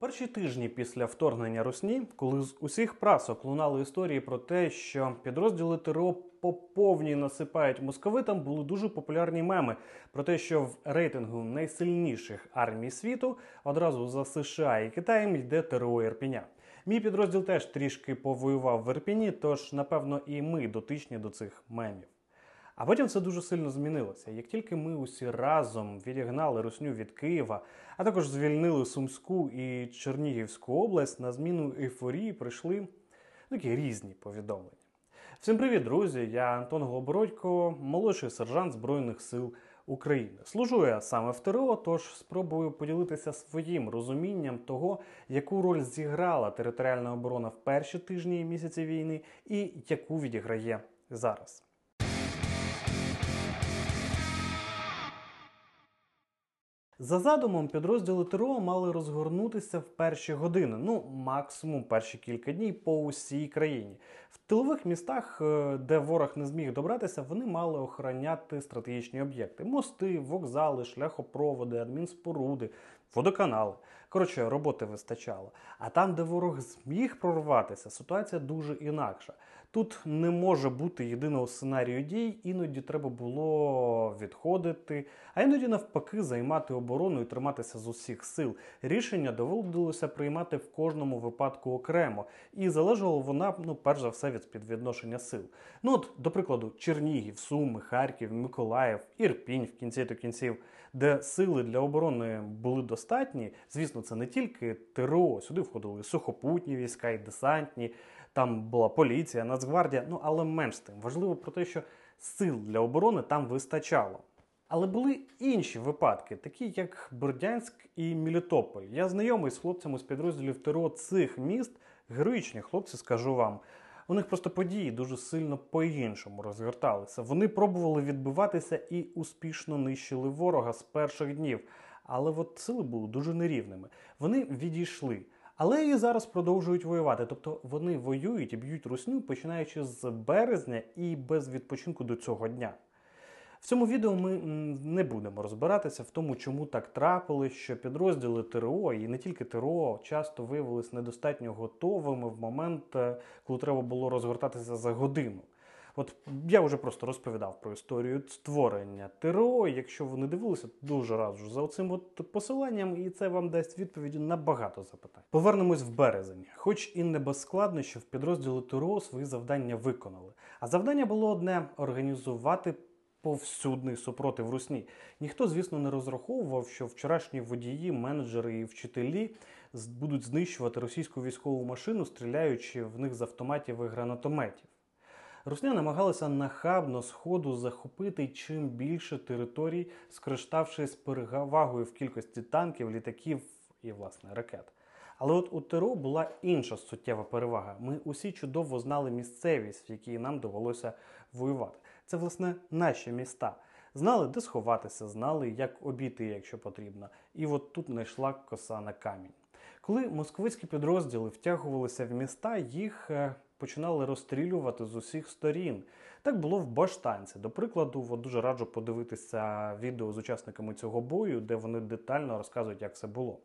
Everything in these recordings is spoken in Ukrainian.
Перші тижні після вторгнення Русні, коли з усіх прасок лунали історії про те, що підрозділи ТРО по повній насипають московитам, були дуже популярні меми про те, що в рейтингу найсильніших армій світу одразу за США і Китаєм йде ТРО Ірпіня. Мій підрозділ теж трішки повоював в Ірпіні, тож напевно і ми дотичні до цих мемів. А потім все дуже сильно змінилося. Як тільки ми усі разом відігнали русню від Києва, а також звільнили Сумську і Чернігівську область, на зміну ейфорії прийшли такі різні повідомлення. Всім привіт, друзі! Я Антон Голобородько, молодший сержант Збройних сил України. Служу я саме в ТРО, тож спробую поділитися своїм розумінням того, яку роль зіграла територіальна оборона в перші тижні і місяці війни, і яку відіграє зараз. За задумом, підрозділи ТРО мали розгорнутися в перші години, ну максимум перші кілька днів по усій країні. В тилових містах, е, де ворог не зміг добратися, вони мали охороняти стратегічні об'єкти: мости, вокзали, шляхопроводи, адмінспоруди, водоканали. Коротше, роботи вистачало. А там, де ворог зміг прорватися, ситуація дуже інакша. Тут не може бути єдиного сценарію дій, іноді треба було відходити, а іноді навпаки займати оборону і триматися з усіх сил. Рішення доводилося приймати в кожному випадку окремо, і залежала вона, ну, перш за все, від співвідношення сил. Ну от, до прикладу, Чернігів, Суми, Харків, Миколаїв, Ірпінь в кінці до кінців, де сили для оборони були достатні. Звісно, це не тільки ТРО, сюди входили сухопутні війська, і десантні. Там була поліція, Нацгвардія, ну але менш тим. Важливо про те, що сил для оборони там вистачало. Але були інші випадки, такі як Бердянськ і Мелітополь. Я знайомий з хлопцями з підрозділів ТРО цих міст, героїчні хлопці, скажу вам. У них просто події дуже сильно по-іншому розгорталися. Вони пробували відбиватися і успішно нищили ворога з перших днів. Але от сили були дуже нерівними. Вони відійшли. Але і зараз продовжують воювати. Тобто вони воюють і б'ють русню, починаючи з березня і без відпочинку до цього дня. В цьому відео ми не будемо розбиратися в тому, чому так трапилось, що підрозділи ТРО і не тільки ТРО часто виявилися недостатньо готовими в момент, е, коли треба було розгортатися за годину. От я вже просто розповідав про історію створення ТРО. Якщо ви не дивилися, дуже раджу за оцим от посиланням, і це вам дасть відповіді на багато запитань. Повернемось в березень, хоч і не без складнощів, підрозділи ТРО свої завдання виконали. А завдання було одне організувати. Повсюдний супротив русні. Ніхто, звісно, не розраховував, що вчорашні водії, менеджери і вчителі будуть знищувати російську військову машину, стріляючи в них з автоматів і гранатометів. Русня намагалася нахабно сходу захопити чим більше територій, скориставшись перевагою в кількості танків, літаків і власне ракет. Але от у ТРО була інша суттєва перевага. Ми усі чудово знали місцевість, в якій нам довелося воювати. Це, власне, наші міста. Знали, де сховатися, знали, як обійти, якщо потрібно. І от тут знайшла коса на камінь. Коли московицькі підрозділи втягувалися в міста, їх е, починали розстрілювати з усіх сторін. Так було в Баштанці. До прикладу, от дуже раджу подивитися відео з учасниками цього бою, де вони детально розказують, як це було.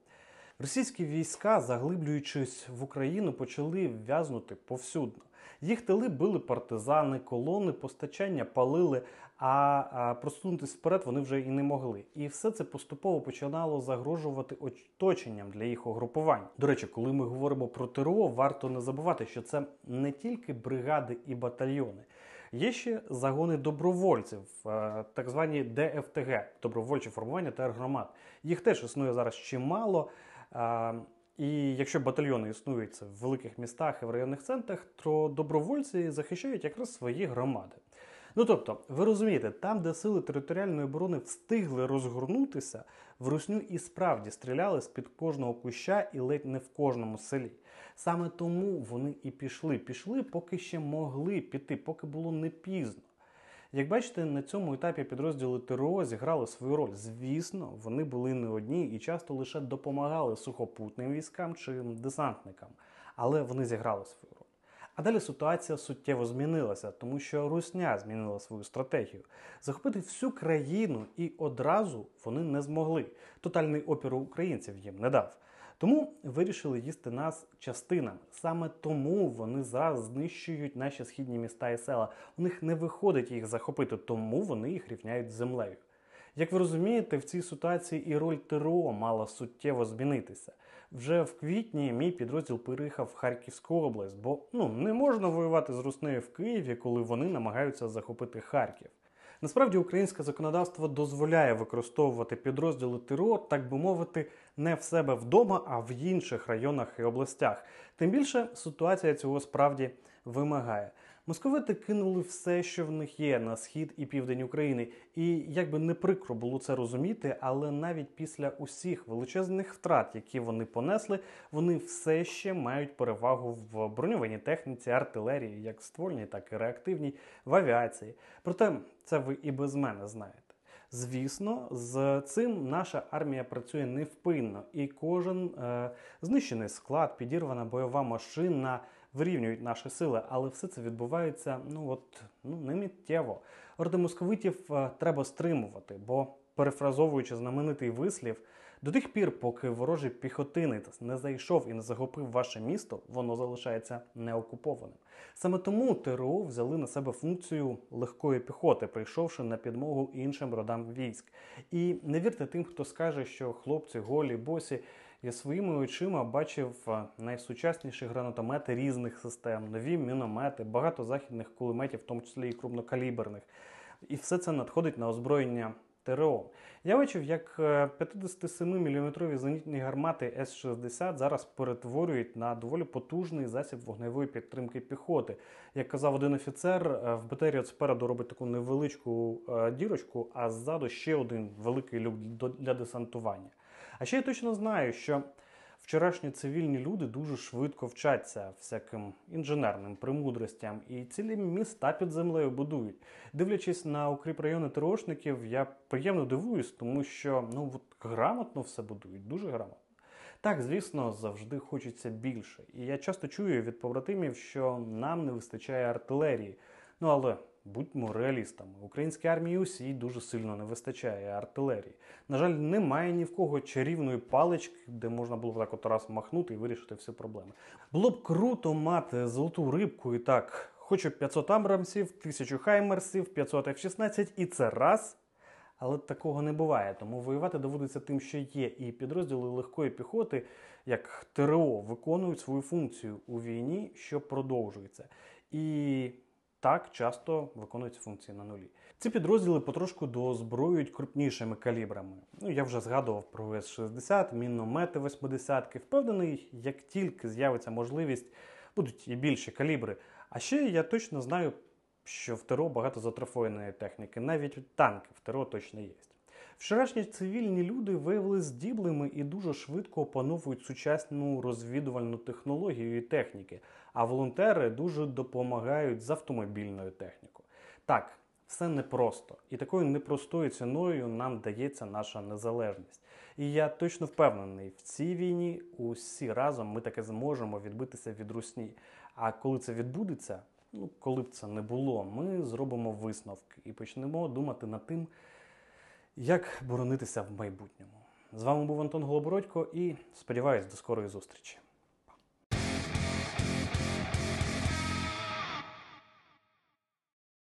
Російські війська, заглиблюючись в Україну, почали в'язнути повсюдно. Їх тили били партизани, колони, постачання палили, а, просунутися вперед вони вже і не могли. І все це поступово починало загрожувати оточенням для їх угрупувань. До речі, коли ми говоримо про ТРО, варто не забувати, що це не тільки бригади і батальйони. Є ще загони добровольців, е, так звані ДФТГ добровольчі формування та громад. Їх теж існує зараз чимало. І якщо батальйони існують в великих містах і в районних центрах, то добровольці захищають якраз свої громади. Ну тобто, ви розумієте, там, де сили територіальної оборони встигли розгорнутися, в русню і справді стріляли з під кожного куща і ледь не в кожному селі. Саме тому вони і пішли. Пішли, поки ще могли піти, поки було не пізно. Як бачите, на цьому етапі підрозділи ТРО зіграли свою роль. Звісно, вони були не одні і часто лише допомагали сухопутним військам чи десантникам, але вони зіграли свою роль. А далі ситуація суттєво змінилася, тому що Русня змінила свою стратегію. Захопити всю країну і одразу вони не змогли. Тотальний опір українців їм не дав. Тому вирішили їсти нас частинами. Саме тому вони зараз знищують наші східні міста і села. У них не виходить їх захопити, тому вони їх рівняють землею. Як ви розумієте, в цій ситуації і роль ТРО мала суттєво змінитися. Вже в квітні мій підрозділ переїхав в Харківську область, бо ну не можна воювати з Руснею в Києві, коли вони намагаються захопити Харків. Насправді українське законодавство дозволяє використовувати підрозділи ТРО, так би мовити, не в себе вдома, а в інших районах і областях. Тим більше ситуація цього справді вимагає. Московити кинули все, що в них є на схід і південь України. І як би не прикро було це розуміти, але навіть після усіх величезних втрат, які вони понесли, вони все ще мають перевагу в броньованій техніці, артилерії, як ствольній, так і реактивній, в авіації. Проте це ви і без мене знаєте. Звісно, з цим наша армія працює невпинно, і кожен е, знищений склад, підірвана бойова машина вирівнюють наші сили, але все це відбувається ну от ну не миттєво. Орди московитів е, треба стримувати, бо перефразовуючи знаменитий вислів. До тих пір, поки ворожий піхотинець не зайшов і не захопив ваше місто, воно залишається неокупованим. Саме тому ТРО взяли на себе функцію легкої піхоти, прийшовши на підмогу іншим родам військ. І не вірте тим, хто скаже, що хлопці голі, босі. Я своїми очима бачив найсучасніші гранатомети різних систем, нові міномети, багато західних кулеметів, в тому числі і крупнокаліберних. І все це надходить на озброєння ТРО. Я бачив, як 57-мм зенітні гармати С-60 зараз перетворюють на доволі потужний засіб вогневої підтримки піхоти. Як казав один офіцер, е, в БТРі от спереду робить таку невеличку е, дірочку, а ззаду ще один великий люк для десантування. А ще я точно знаю, що вчорашні цивільні люди дуже швидко вчаться всяким інженерним премудростям і цілі міста під землею будують. Дивлячись на укріп райони ТРОшників, я приємно дивуюсь, тому що ну от грамотно все будують, дуже грамотно. Так, звісно, завжди хочеться більше. І я часто чую від побратимів, що нам не вистачає артилерії. Ну але будьмо реалістами. Українській армії усій дуже сильно не вистачає артилерії. На жаль, немає ні в кого чарівної палички, де можна було б так от раз махнути і вирішити всі проблеми. Було б круто мати золоту рибку і так, хочу 500 амбрамсів, 1000 хаймерсів, 500 F-16 і це раз. Але такого не буває, тому воювати доводиться тим, що є, і підрозділи легкої піхоти, як ТРО, виконують свою функцію у війні, що продовжується. І так часто виконуються функції на нулі. Ці підрозділи потрошку дозброюють крупнішими калібрами. Ну, я вже згадував про С-60, міномети 80-ки. Впевнений, як тільки з'явиться можливість, будуть і більші калібри. А ще я точно знаю, що в ТРО багато затрофойної техніки, навіть танки в ТРО точно є. Вчорашні цивільні люди виявилися здіблими і дуже швидко опановують сучасну розвідувальну технологію і техніки, а волонтери дуже допомагають з автомобільною технікою. Так, все непросто, і такою непростою ціною нам дається наша незалежність. І я точно впевнений, в цій війні усі разом ми таки зможемо відбитися від русні. А коли це відбудеться, ну коли б це не було, ми зробимо висновки і почнемо думати над тим. Як боронитися в майбутньому? З вами був Антон Голобородько і сподіваюсь до скорої зустрічі.